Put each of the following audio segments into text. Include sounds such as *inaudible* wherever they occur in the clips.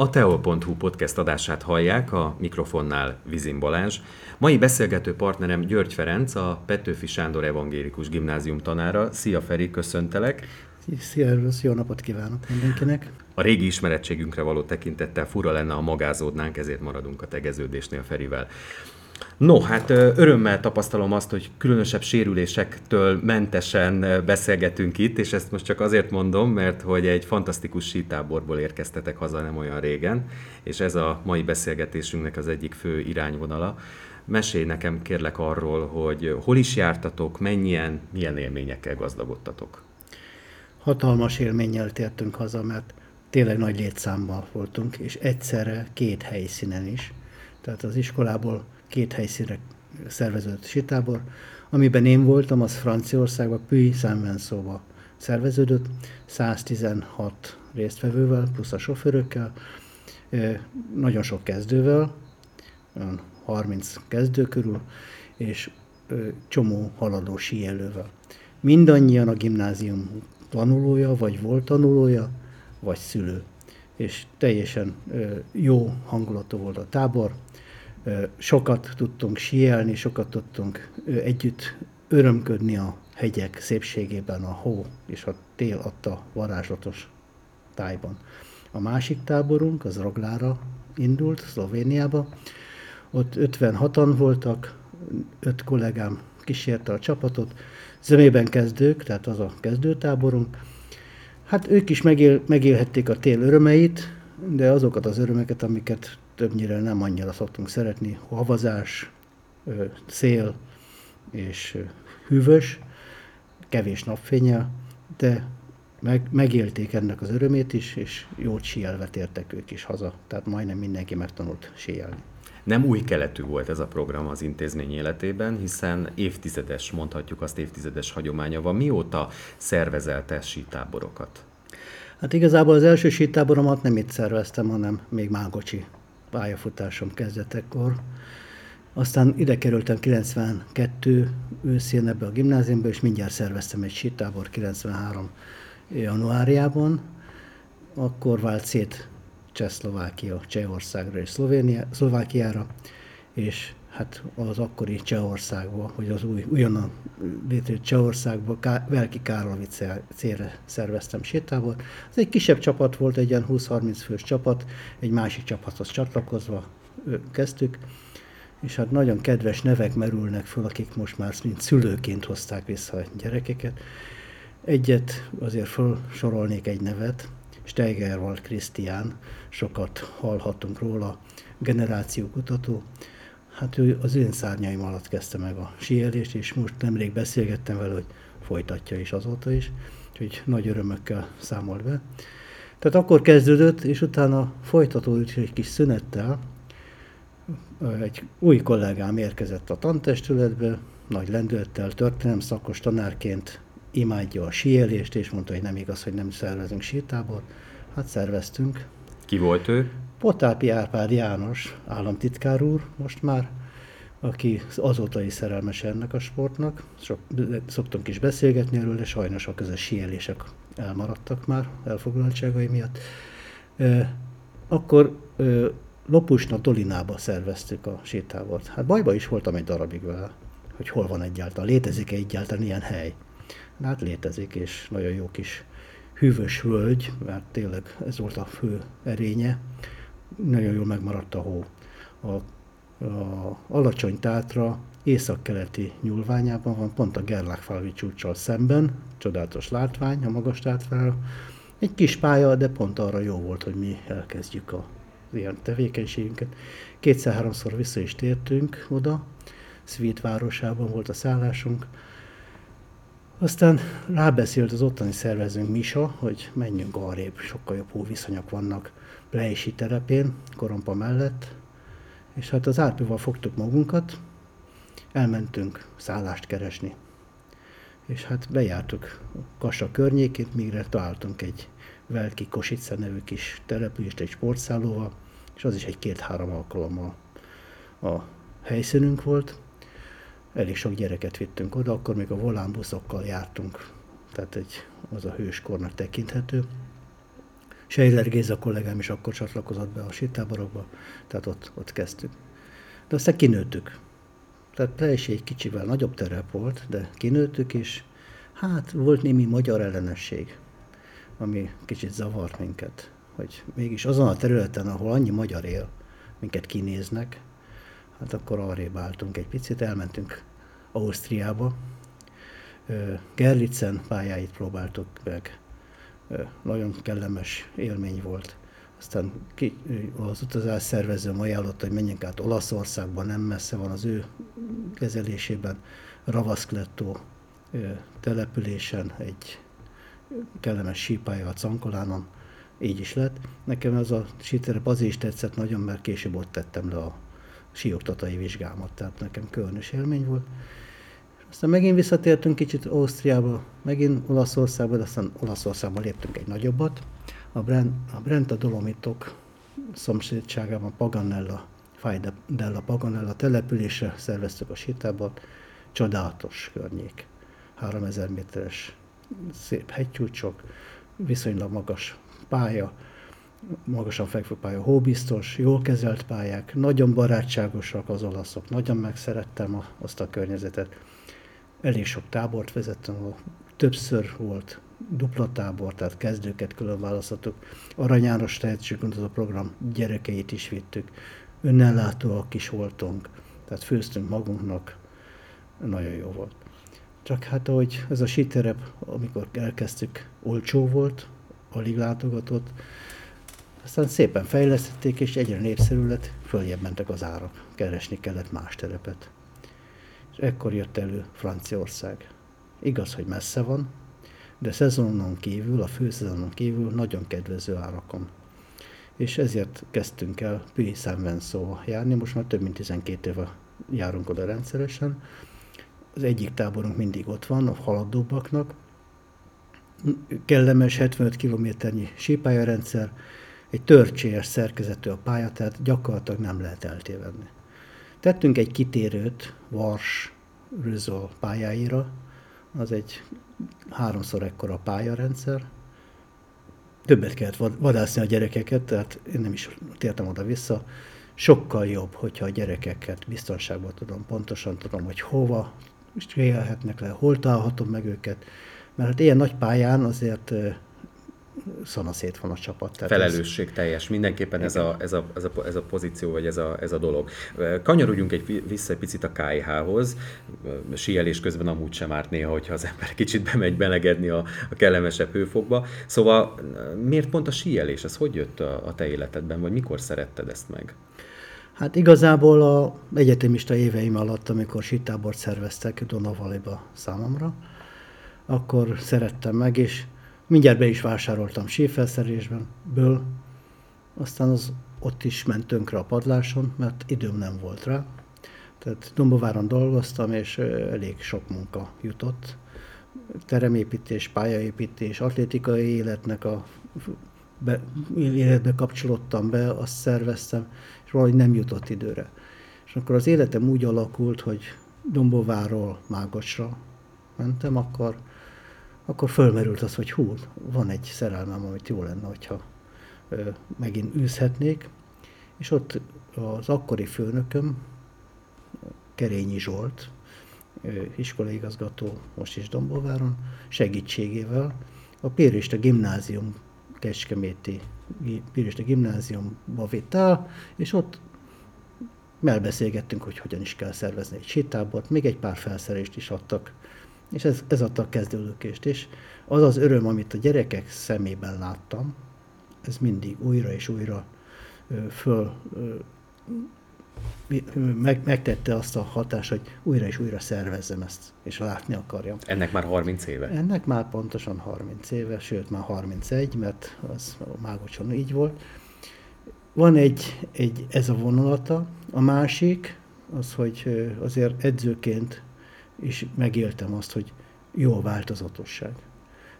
A Teo.hu podcast adását hallják, a mikrofonnál Vizin Balázs. Mai beszélgető partnerem György Ferenc, a Petőfi Sándor Evangélikus Gimnázium tanára. Szia Feri, köszöntelek! Szia, jó napot kívánok mindenkinek! A régi ismerettségünkre való tekintettel fura lenne, ha magázódnánk, ezért maradunk a tegeződésnél Ferivel. No, hát örömmel tapasztalom azt, hogy különösebb sérülésektől mentesen beszélgetünk itt, és ezt most csak azért mondom, mert hogy egy fantasztikus sítáborból érkeztetek haza nem olyan régen, és ez a mai beszélgetésünknek az egyik fő irányvonala. Mesélj nekem kérlek arról, hogy hol is jártatok, mennyien, milyen élményekkel gazdagodtatok. Hatalmas élménnyel tértünk haza, mert tényleg nagy létszámmal voltunk, és egyszerre két helyszínen is. Tehát az iskolából két helyszínre szerveződött sitábor. Amiben én voltam, az Franciaországban, Puy Saint szerveződött, 116 résztvevővel, plusz a sofőrökkel, nagyon sok kezdővel, 30 kezdő körül, és csomó haladó síelővel. Mindannyian a gimnázium tanulója, vagy volt tanulója, vagy szülő. És teljesen jó hangulatú volt a tábor, sokat tudtunk síelni, sokat tudtunk együtt örömködni a hegyek szépségében, a hó és a tél adta varázslatos tájban. A másik táborunk az Roglára indult, Szlovéniába. Ott 56-an voltak, öt kollégám kísérte a csapatot, zömében kezdők, tehát az a kezdőtáborunk. Hát ők is megél, megélhették a tél örömeit, de azokat az örömeket, amiket többnyire nem annyira szoktunk szeretni, havazás, szél és hűvös, kevés napfénye, de meg, megélték ennek az örömét is, és jót síelve tértek ők is haza. Tehát majdnem mindenki megtanult síelni. Nem új keletű volt ez a program az intézmény életében, hiszen évtizedes, mondhatjuk azt évtizedes hagyománya van. Mióta szervezelte sítáborokat? Hát igazából az első sítáboromat nem itt szerveztem, hanem még Mágocsi pályafutásom kezdetekor. Aztán ide kerültem 92 őszén ebbe a gimnáziumba, és mindjárt szerveztem egy sítábor 93 januárjában. Akkor vált szét Csehszlovákia, Csehországra és Szlovénia, Szlovákiára, és hát az akkori Csehországba, hogy az új, újonnan létrejött Csehországba, Ká, Velki célre szerveztem sétából. Ez egy kisebb csapat volt, egy ilyen 20-30 fős csapat, egy másik csapathoz csatlakozva kezdtük, és hát nagyon kedves nevek merülnek föl, akik most már mint szülőként hozták vissza a gyerekeket. Egyet azért felsorolnék egy nevet, Steigerwald Krisztián, sokat hallhattunk róla, generációkutató, hát ő az én szárnyaim alatt kezdte meg a síelést, és most nemrég beszélgettem vele, hogy folytatja is azóta is, úgyhogy nagy örömökkel számolt be. Tehát akkor kezdődött, és utána folytatódott egy kis szünettel. Egy új kollégám érkezett a tantestületbe, nagy lendülettel, történelem szakos tanárként imádja a síelést, és mondta, hogy nem igaz, hogy nem szervezünk sítábor. Hát szerveztünk. Ki volt ő? Potápi Árpád János, államtitkár úr most már, aki azóta is szerelmes ennek a sportnak. Sok, szoktunk is beszélgetni erről, de sajnos a közös síelések elmaradtak már elfoglaltságai miatt. Akkor Lopusna Dolinába szerveztük a sétávot. Hát bajba is voltam egy darabig vele, hogy hol van egyáltalán, létezik-e egyáltalán ilyen hely. Hát létezik, és nagyon jó kis hűvös völgy, mert tényleg ez volt a fő erénye nagyon jól megmaradt a hó. A, a alacsony tátra északkeleti nyúlványában van, pont a Gerlachfalvi csúcsal szemben, csodálatos látvány a magas tátrára. Egy kis pálya, de pont arra jó volt, hogy mi elkezdjük a ilyen tevékenységünket. Kétszer-háromszor vissza is tértünk oda, Szvét városában volt a szállásunk. Aztán rábeszélt az ottani szervezőnk Misa, hogy menjünk arrébb, sokkal jobb hóviszonyok vannak Pleisi terepén, Korompa mellett, és hát az Árpival fogtuk magunkat, elmentünk szállást keresni. És hát bejártuk Kassa környékét, mire találtunk egy Velki Kosica nevű kis települést egy sportszállóval, és az is egy két-három alkalommal a helyszínünk volt. Elég sok gyereket vittünk oda, akkor még a volánbuszokkal jártunk, tehát egy, az a hőskornak tekinthető Sejler Géza kollégám is akkor csatlakozott be a sítáborokba, tehát ott, ott kezdtük. De aztán kinőttük. Tehát teljesen egy kicsivel nagyobb terep volt, de kinőttük, és hát volt némi magyar ellenesség, ami kicsit zavart minket, hogy mégis azon a területen, ahol annyi magyar él, minket kinéznek, hát akkor arrébb álltunk egy picit, elmentünk Ausztriába, Gerlicen pályáit próbáltuk meg. Nagyon kellemes élmény volt. Aztán ki, az utazás szervezőm ajánlott, hogy menjünk át Olaszországba, nem messze van az ő kezelésében, Ravaszklettó településen egy kellemes sípálya a Cankolánon, így is lett. Nekem ez a síterep azért is tetszett nagyon, mert később ott tettem le a síoktatai vizsgámat, tehát nekem különös élmény volt. Aztán megint visszatértünk kicsit Ausztriába, megint Olaszországba, de aztán Olaszországba léptünk egy nagyobbat. A, Brent, a Brenta Dolomitok szomszédságában Paganella, Fajdella Paganella településre szerveztük a sétábat. Csodálatos környék. 3000 méteres szép hegycsúcsok, viszonylag magas pálya, magasan fekvő pálya, hóbiztos, jól kezelt pályák, nagyon barátságosak az olaszok, nagyon megszerettem azt a környezetet elég sok tábort vezettem, többször volt dupla tábor, tehát kezdőket külön választottuk. Arany János a program gyerekeit is vittük. Önnellátóak is voltunk, tehát főztünk magunknak, nagyon jó volt. Csak hát, ahogy ez a síterep, amikor elkezdtük, olcsó volt, alig látogatott, aztán szépen fejlesztették, és egyre népszerű lett, följebb mentek az árak, keresni kellett más terepet ekkor jött elő Franciaország. Igaz, hogy messze van, de szezonon kívül, a főszezonon kívül nagyon kedvező árakon. És ezért kezdtünk el Puy saint járni, most már több mint 12 éve járunk oda rendszeresen. Az egyik táborunk mindig ott van, a haladóbbaknak. Kellemes 75 kilométernyi sípályarendszer, egy törcsélyes szerkezetű a pálya, tehát gyakorlatilag nem lehet eltévedni. Tettünk egy kitérőt Vars Rüzol pályáira, az egy háromszor ekkora pályarendszer. Többet kellett vadászni a gyerekeket, tehát én nem is tértem oda-vissza. Sokkal jobb, hogyha a gyerekeket biztonságban tudom, pontosan tudom, hogy hova élhetnek le, hol találhatom meg őket. Mert hát ilyen nagy pályán azért szanaszét van a csapat. Tehát Felelősség ez... teljes, mindenképpen ez a, ez, a, ez, a, ez a pozíció, vagy ez a, ez a dolog. Kanyarodjunk egy, vissza egy picit a KH-hoz, síelés közben amúgy sem árt néha, hogyha az ember kicsit bemegy belegedni a, a kellemesebb hőfokba. Szóval miért pont a síelés, ez hogy jött a, a te életedben, vagy mikor szeretted ezt meg? Hát igazából a egyetemista éveim alatt, amikor sítábort szerveztek Donavaliba számomra, akkor szerettem meg, és Mindjárt be is vásároltam sífelszerelésből, aztán az ott is ment tönkre a padláson, mert időm nem volt rá. Tehát Dombováron dolgoztam, és elég sok munka jutott. Teremépítés, pályaépítés, atlétikai életnek a be, életbe kapcsolódtam be, azt szerveztem, és valahogy nem jutott időre. És akkor az életem úgy alakult, hogy Dombováról Mágosra mentem, akkor akkor fölmerült az, hogy hú, van egy szerelmem, amit jó lenne, hogyha ö, megint űzhetnék, és ott az akkori főnököm, Kerényi Zsolt, iskolai igazgató, most is Dombováron, segítségével a Pérista Gimnázium Kecskeméti Pérista Gimnáziumba vitt el, és ott elbeszélgettünk, hogy hogyan is kell szervezni egy sétábort, még egy pár felszerelést is adtak és ez, ez adta a kezdődőkést. És az az öröm, amit a gyerekek szemében láttam, ez mindig újra és újra föl meg, megtette azt a hatást, hogy újra és újra szervezzem ezt, és látni akarjam. Ennek már 30 éve? Ennek már pontosan 30 éve, sőt már 31, mert az Mágocson így volt. Van egy, egy ez a vonulata, a másik az, hogy azért edzőként és megéltem azt, hogy jó a változatosság.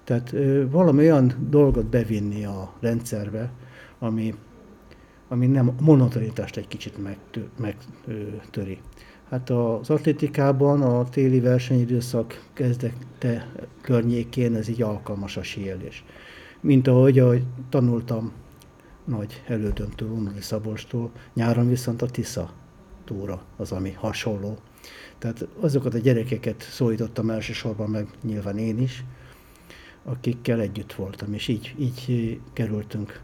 Tehát valami olyan dolgot bevinni a rendszerbe, ami, ami nem monotonitást egy kicsit megtöri. Hát az atlétikában a téli versenyidőszak kezdete környékén ez így alkalmas a síelés. mint ahogy, ahogy tanultam nagy elődöntő Unodi Szabolstól, nyáron viszont a Tisza túra az, ami hasonló. Tehát azokat a gyerekeket szólítottam elsősorban meg, nyilván én is, akikkel együtt voltam, és így, így kerültünk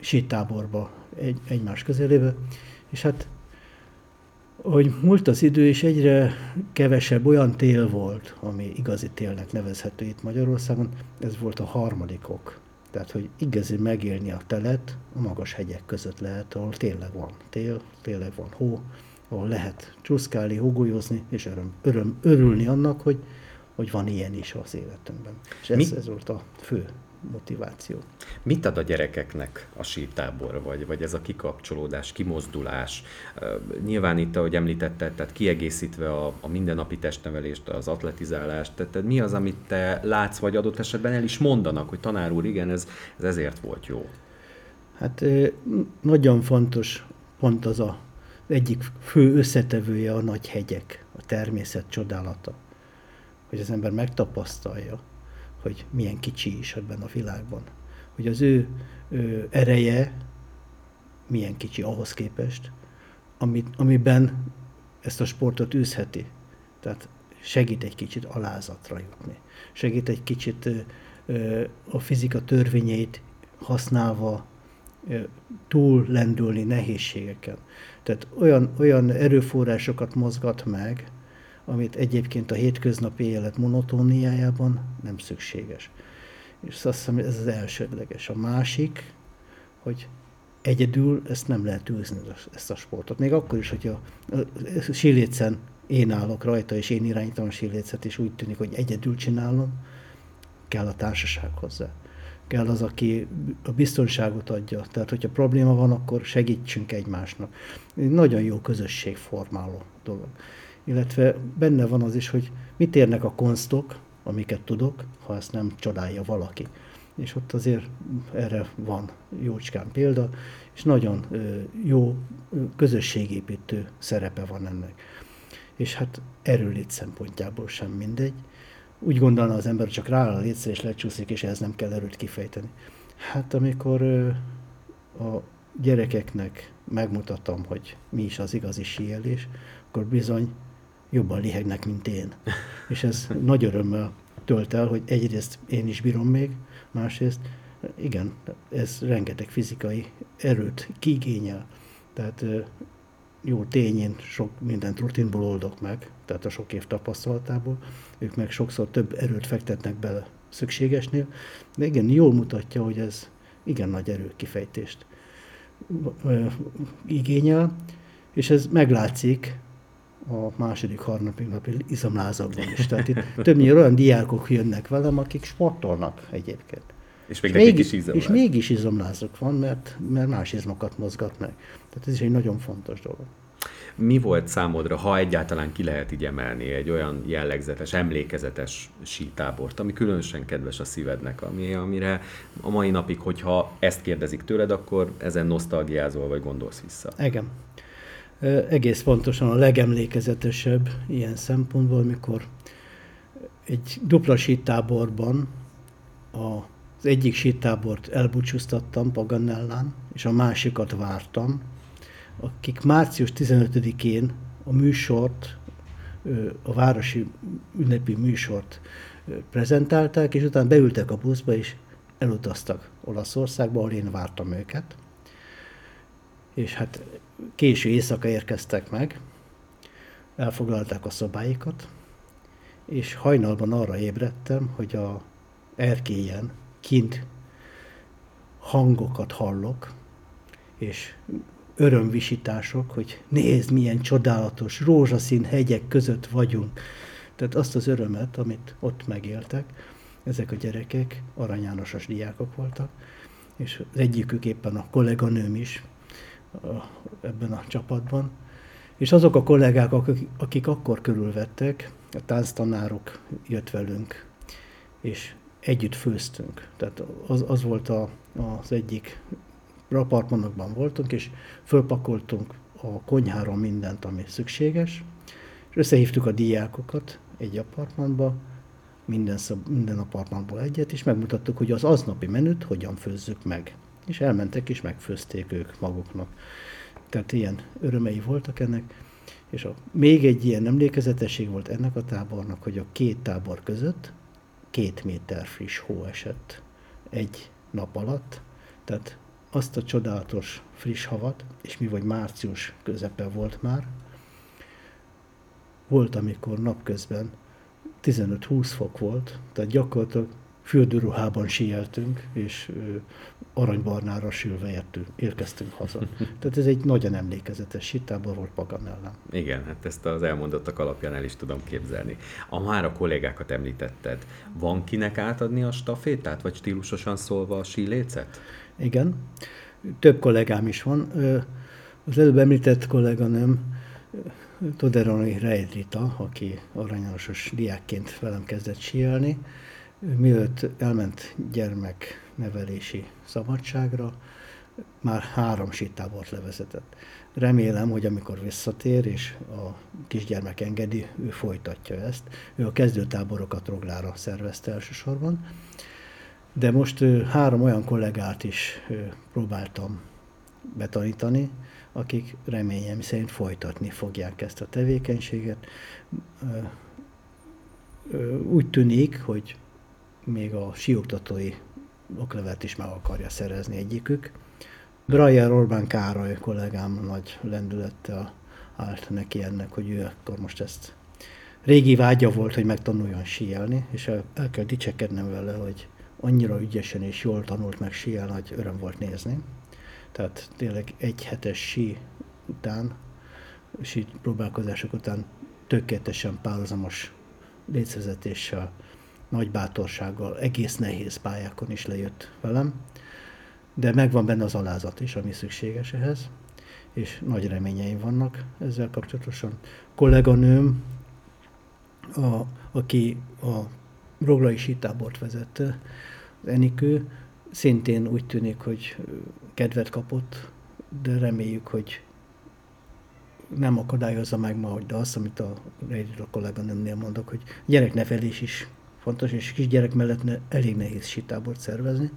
sítáborba egy, egymás közelébe, és hát hogy múlt az idő, és egyre kevesebb olyan tél volt, ami igazi télnek nevezhető itt Magyarországon, ez volt a harmadikok. Tehát, hogy igazi megélni a telet, a magas hegyek között lehet, ahol tényleg van tél, tényleg van hó, ahol lehet csúszkálni, húgolyozni, és öröm, öröm, örülni annak, hogy, hogy van ilyen is az életünkben. És ez, ez volt a fő motiváció. Mit ad a gyerekeknek a sítábor, vagy, vagy ez a kikapcsolódás, kimozdulás? Nyilván itt, ahogy említetted, tehát kiegészítve a, a mindennapi testnevelést, az atletizálást, tehát mi az, amit te látsz, vagy adott esetben el is mondanak, hogy tanár úr, igen, ez, ez ezért volt jó? Hát nagyon fontos pont az a egyik fő összetevője a nagy hegyek, a természet csodálata, hogy az ember megtapasztalja, hogy milyen kicsi is ebben a világban. Hogy az ő, ő ereje milyen kicsi ahhoz képest, amit, amiben ezt a sportot űzheti. Tehát segít egy kicsit alázatra jutni. Segít egy kicsit ö, a fizika törvényeit használva túl lendülni nehézségeken. Tehát olyan, olyan erőforrásokat mozgat meg, amit egyébként a hétköznapi élet monotóniájában nem szükséges. És azt hiszem, ez az elsődleges. A másik, hogy egyedül ezt nem lehet űzni, ezt a sportot. Még akkor is, hogy a, a sílécen én állok rajta, és én irányítom a sílécet, és úgy tűnik, hogy egyedül csinálom, kell a társaság hozzá. Kell az, aki a biztonságot adja. Tehát, hogyha probléma van, akkor segítsünk egymásnak. Nagyon jó közösségformáló dolog illetve benne van az is, hogy mit érnek a konsztok, amiket tudok, ha ezt nem csodálja valaki. És ott azért erre van jócskán példa, és nagyon jó közösségépítő szerepe van ennek. És hát erőlét szempontjából sem mindegy. Úgy gondolna az ember, csak rááll a létszre és lecsúszik, és ehhez nem kell erőt kifejteni. Hát amikor a gyerekeknek megmutatom, hogy mi is az igazi síelés, akkor bizony jobban lihegnek, mint én. *laughs* És ez nagy örömmel tölt el, hogy egyrészt én is bírom még, másrészt igen, ez rengeteg fizikai erőt kiigényel. Tehát jó tény, én sok mindent rutinból oldok meg, tehát a sok év tapasztalatából, ők meg sokszor több erőt fektetnek bele szükségesnél, de igen, jól mutatja, hogy ez igen nagy erőkifejtést igényel, és ez meglátszik a második, harmadik napi izomlázakban is. Tehát itt *laughs* többnyire olyan diákok jönnek velem, akik sportolnak egyébként. És még és mégis, is izomláz. És mégis izomlázok van, mert, mert más izmokat mozgat meg. Tehát ez is egy nagyon fontos dolog. Mi volt számodra, ha egyáltalán ki lehet így emelni egy olyan jellegzetes, emlékezetes sítábort, ami különösen kedves a szívednek, ami, amire a mai napig, hogyha ezt kérdezik tőled, akkor ezen nosztalgiázol, vagy gondolsz vissza? Igen egész pontosan a legemlékezetesebb ilyen szempontból, amikor egy dupla sítáborban az egyik sítábort elbúcsúztattam Pagannellán, és a másikat vártam, akik március 15-én a műsort, a városi ünnepi műsort prezentálták, és utána beültek a buszba, és elutaztak Olaszországba, ahol én vártam őket. És hát késő éjszaka érkeztek meg, elfoglalták a szobáikat, és hajnalban arra ébredtem, hogy a erkélyen kint hangokat hallok, és örömvisítások, hogy nézd, milyen csodálatos, rózsaszín hegyek között vagyunk. Tehát azt az örömet, amit ott megéltek, ezek a gyerekek aranyánosos diákok voltak, és az egyikük éppen a kolléganőm is ebben a csapatban. És azok a kollégák, akik, akik akkor körülvettek, a tánctanárok jött velünk, és együtt főztünk. Tehát az, az volt a, az egyik apartmanokban voltunk, és fölpakoltunk a konyhára mindent, ami szükséges, és összehívtuk a diákokat egy apartmanba, minden, szab, minden apartmanból egyet, és megmutattuk, hogy az aznapi menüt hogyan főzzük meg. És elmentek és megfőzték ők maguknak. Tehát ilyen örömei voltak ennek. És a, még egy ilyen emlékezetesség volt ennek a tábornak, hogy a két tábor között két méter friss hó esett egy nap alatt, tehát azt a csodálatos friss havat, és mi vagy március közepe volt már, volt, amikor napközben 15-20 fok volt, tehát gyakorlatilag fürdőruhában síeltünk, és aranybarnára sülve értünk, érkeztünk haza. *laughs* Tehát ez egy nagyon emlékezetes sítábor volt Paganellán. Igen, hát ezt az elmondottak alapján el is tudom képzelni. A már a kollégákat említetted. Van kinek átadni a stafétát, vagy stílusosan szólva a sílécet? Igen, több kollégám is van. Az előbb említett kolléganőm, Toderoni Reidrita, aki aranyosos diákként velem kezdett síelni, mielőtt elment gyermeknevelési szabadságra, már három sítábort levezetett. Remélem, hogy amikor visszatér, és a kisgyermek engedi, ő folytatja ezt. Ő a kezdőtáborokat Roglára szervezte elsősorban, de most három olyan kollégát is próbáltam betanítani, akik reményem szerint folytatni fogják ezt a tevékenységet. Úgy tűnik, hogy még a sioktatói oklevet is meg akarja szerezni egyikük. Brajer Orbán Károly kollégám nagy lendülettel állt neki ennek, hogy ő akkor most ezt régi vágya volt, hogy megtanuljon síelni, és el, el kell dicsekednem vele, hogy annyira ügyesen és jól tanult meg síelni, hogy öröm volt nézni. Tehát tényleg egy hetes sí után, sí próbálkozások után tökéletesen párhuzamos létszerzetéssel, nagy bátorsággal, egész nehéz pályákon is lejött velem, de megvan benne az alázat is, ami szükséges ehhez, és nagy reményeim vannak ezzel kapcsolatosan. Kolléganőm, a, aki a Roglai sítábort vezette, Enikő, szintén úgy tűnik, hogy kedvet kapott, de reméljük, hogy nem akadályozza meg ma, hogy de azt, amit a, a kolléganőmnél mondok, hogy gyereknevelés is fontos, és kisgyerek mellett ne, elég nehéz sitábort szervezni.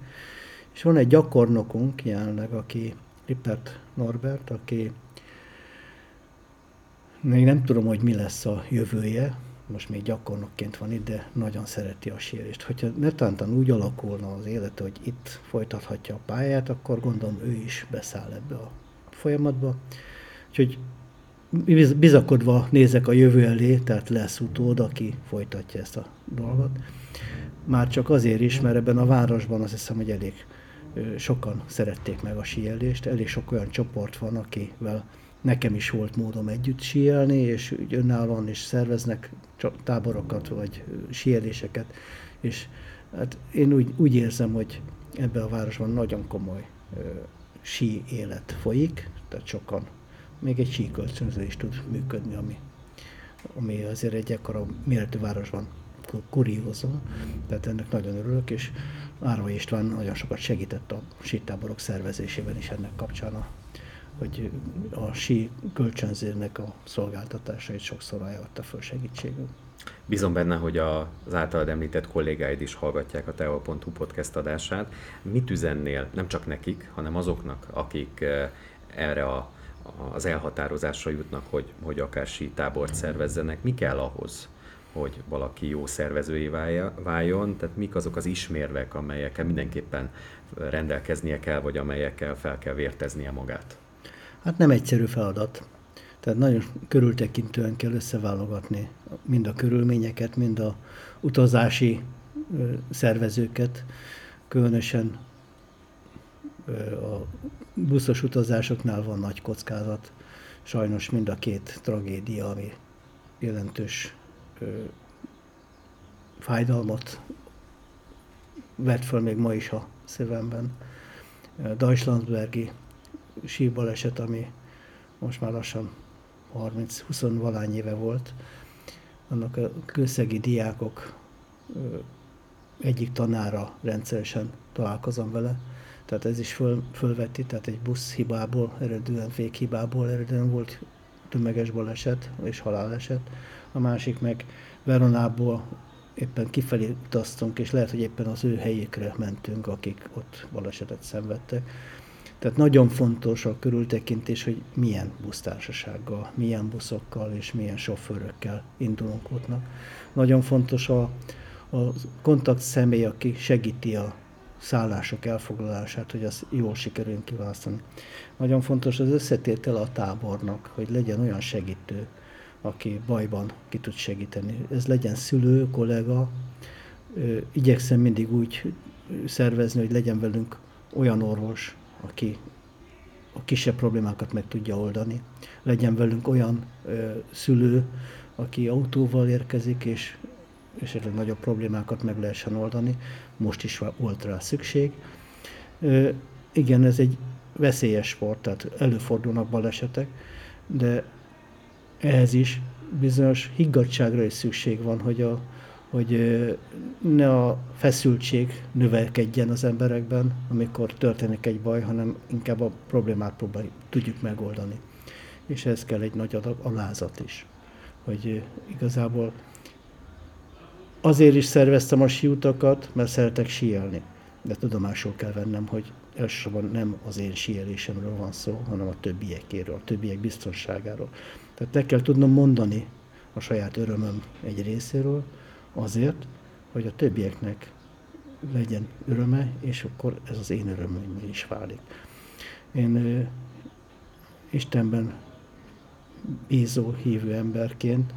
És van egy gyakornokunk jelenleg, aki Rippert Norbert, aki még nem tudom, hogy mi lesz a jövője, most még gyakornokként van itt, de nagyon szereti a sérést. Hogyha netántan úgy alakulna az élete, hogy itt folytathatja a pályát, akkor gondolom ő is beszáll ebbe a folyamatba. Úgyhogy bizakodva nézek a jövő elé, tehát lesz utód, aki folytatja ezt a dolgot. Már csak azért is, mert ebben a városban azt hiszem, hogy elég sokan szerették meg a síelést, elég sok olyan csoport van, akivel nekem is volt módom együtt síelni, és úgy önállóan is szerveznek táborokat, vagy síeléseket, és hát én úgy, úgy érzem, hogy ebben a városban nagyon komoly ö, sí élet folyik, tehát sokan, még egy síkölcsönző is tud működni, ami, ami azért egy ekkora méretű városban kuriózom, tehát ennek nagyon örülök, és Árva István nagyon sokat segített a sítáborok szervezésében is ennek kapcsán hogy a sí kölcsönzérnek a szolgáltatásait sokszor ajánlotta föl segítségül. Bízom benne, hogy az általad említett kollégáid is hallgatják a teo.hu podcast adását. Mit üzennél nem csak nekik, hanem azoknak, akik eh, erre a, az elhatározásra jutnak, hogy, hogy akár sítábort szervezzenek? Mi kell ahhoz, hogy valaki jó szervezői váljon, tehát mik azok az ismérvek, amelyekkel mindenképpen rendelkeznie kell, vagy amelyekkel fel kell vérteznie magát? Hát nem egyszerű feladat. Tehát nagyon körültekintően kell összeválogatni mind a körülményeket, mind a utazási szervezőket, különösen a buszos utazásoknál van nagy kockázat. Sajnos mind a két tragédia, ami jelentős fájdalmat vett föl még ma is a szívemben. Deutschlandbergi sírbaleset, ami most már lassan 30-20 valány éve volt. Annak a kőszegi diákok egyik tanára rendszeresen találkozom vele, tehát ez is föl, fölvetti, tehát egy busz hibából, eredően fékhibából eredően volt tömeges baleset és haláleset. A másik meg Veronából éppen kifelé utaztunk, és lehet, hogy éppen az ő helyékre mentünk, akik ott balesetet szenvedtek. Tehát nagyon fontos a körültekintés, hogy milyen busztársasággal, milyen buszokkal és milyen sofőrökkel indulunk útnak. Nagyon fontos a, a kontakt személy, aki segíti a szállások elfoglalását, hogy az jól sikerüljön kiválasztani. Nagyon fontos az összetétel a tábornak, hogy legyen olyan segítő, aki bajban ki tud segíteni. Ez legyen szülő, kollega, igyekszem mindig úgy szervezni, hogy legyen velünk olyan orvos, aki a kisebb problémákat meg tudja oldani. Legyen velünk olyan ö, szülő, aki autóval érkezik, és esetleg nagyobb problémákat meg lehessen oldani. Most is volt rá szükség. Igen, ez egy veszélyes sport, tehát előfordulnak balesetek, de ehhez is bizonyos higgadságra is szükség van, hogy, a, hogy ne a feszültség növelkedjen az emberekben, amikor történik egy baj, hanem inkább a problémát próbáljuk, tudjuk megoldani. És ehhez kell egy nagy alázat is, hogy igazából azért is szerveztem a siutakat, mert szeretek síelni. De tudomásul kell vennem, hogy elsősorban nem az én síelésemről van szó, hanem a többiekéről, a többiek biztonságáról. Tehát le kell tudnom mondani a saját örömöm egy részéről, azért, hogy a többieknek legyen öröme, és akkor ez az én örömöm is válik. Én ö, Istenben bízó, hívő emberként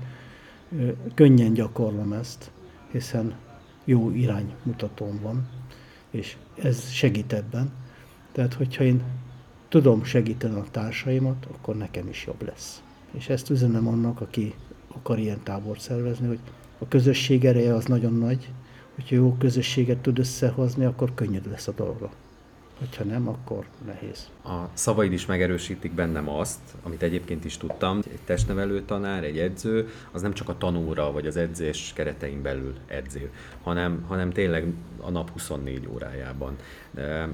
ö, könnyen gyakorlom ezt, hiszen jó iránymutatóm van, és ez segít ebben. Tehát, hogyha én tudom segíteni a társaimat, akkor nekem is jobb lesz. És ezt üzenem annak, aki akar ilyen tábort szervezni, hogy a közösség ereje az nagyon nagy, hogyha jó közösséget tud összehozni, akkor könnyű lesz a dolga. Hogyha nem, akkor nehéz. A szavaid is megerősítik bennem azt, amit egyébként is tudtam. Egy testnevelő tanár, egy edző, az nem csak a tanúra vagy az edzés keretein belül edző, hanem, hanem tényleg a nap 24 órájában.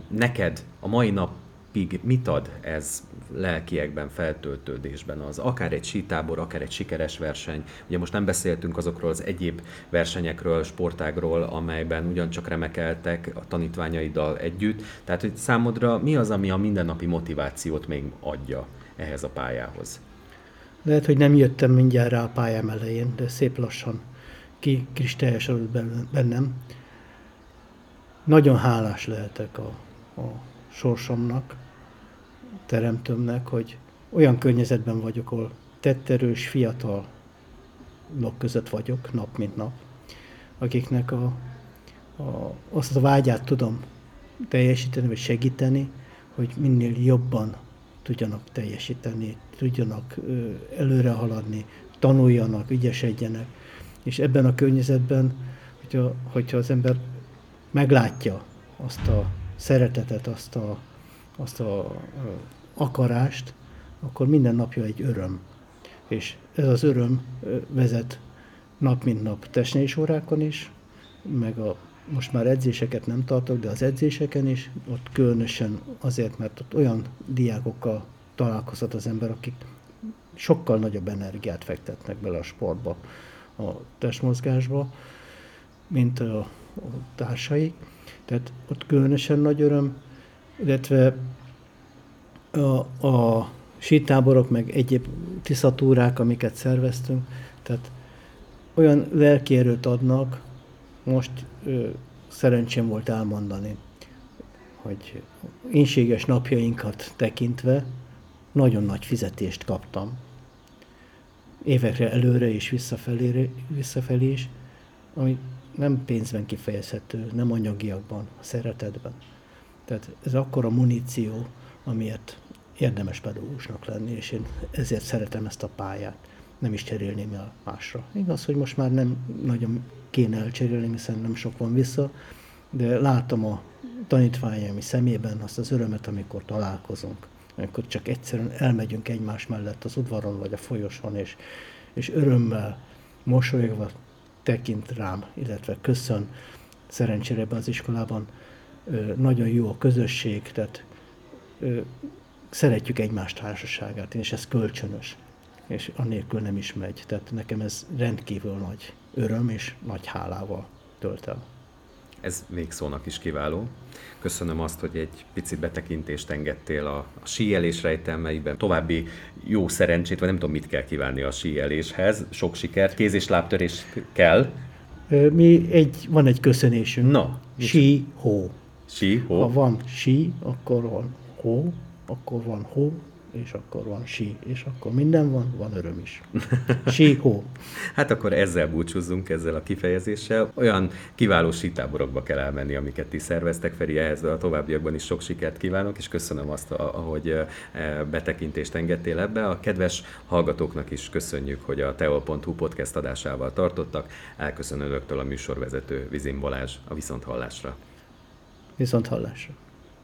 Neked a mai nap napig mit ad ez lelkiekben, feltöltődésben az, akár egy sítábor, akár egy sikeres verseny. Ugye most nem beszéltünk azokról az egyéb versenyekről, sportágról, amelyben ugyancsak remekeltek a tanítványaiddal együtt. Tehát, hogy számodra mi az, ami a mindennapi motivációt még adja ehhez a pályához? Lehet, hogy nem jöttem mindjárt rá a pályám elején, de szép lassan ki kristályosodott bennem. Nagyon hálás lehetek a, a sorsomnak, teremtőmnek, hogy olyan környezetben vagyok, ahol tetterős, fiatalok között vagyok, nap mint nap, akiknek a, a, azt a vágyát tudom teljesíteni, vagy segíteni, hogy minél jobban tudjanak teljesíteni, tudjanak előre haladni, tanuljanak, ügyesedjenek. És ebben a környezetben, hogyha, hogyha az ember meglátja azt a szeretetet, azt a, azt a akarást, akkor minden napja egy öröm. És ez az öröm vezet nap mint nap testnés órákon is, meg a, most már edzéseket nem tartok, de az edzéseken is, ott különösen azért, mert ott olyan diákokkal találkozhat az ember, akik sokkal nagyobb energiát fektetnek bele a sportba, a testmozgásba, mint a, a társai. Tehát ott különösen nagy öröm, illetve a, a sítáborok, meg egyéb tiszatúrák, amiket szerveztünk, tehát olyan lelki adnak, most ö, szerencsém volt elmondani, hogy inséges napjainkat tekintve nagyon nagy fizetést kaptam. Évekre előre és visszafelé, visszafelé is, ami nem pénzben kifejezhető, nem anyagiakban, a szeretetben. Tehát ez akkor a muníció, amiért érdemes pedagógusnak lenni, és én ezért szeretem ezt a pályát. Nem is cserélném el másra. Igaz, hogy most már nem nagyon kéne elcserélni, hiszen nem sok van vissza, de látom a tanítványaim szemében azt az örömet, amikor találkozunk, amikor csak egyszerűen elmegyünk egymás mellett az udvaron vagy a folyoson, és, és örömmel, mosolyogva tekint rám, illetve köszön. Szerencsére ebben az iskolában nagyon jó a közösség, tehát szeretjük egymás társaságát, és ez kölcsönös, és annélkül nem is megy. Tehát nekem ez rendkívül nagy öröm és nagy hálával tölt el. Ez végszónak is kiváló. Köszönöm azt, hogy egy picit betekintést engedtél a, a síelés rejtelmeiben. További jó szerencsét, vagy nem tudom, mit kell kívánni a síeléshez. Sok sikert, kéz- és lábtörés kell. Mi egy, van egy köszönésünk. Na, Sí, hó. Sí, Ha hó. van sí, akkor van hó, akkor van hó, és akkor van sí, és akkor minden van, van öröm is. *laughs* Sí, hó. Hát akkor ezzel búcsúzzunk, ezzel a kifejezéssel. Olyan kiváló sítáborokba kell elmenni, amiket ti szerveztek, Feri, ehhez a továbbiakban is sok sikert kívánok, és köszönöm azt, ahogy eh, betekintést engedtél ebbe. A kedves hallgatóknak is köszönjük, hogy a teol.hu podcast adásával tartottak. Elköszönöm önöktől a műsorvezető Vizin Balázs a Viszonthallásra. Viszont hallásra.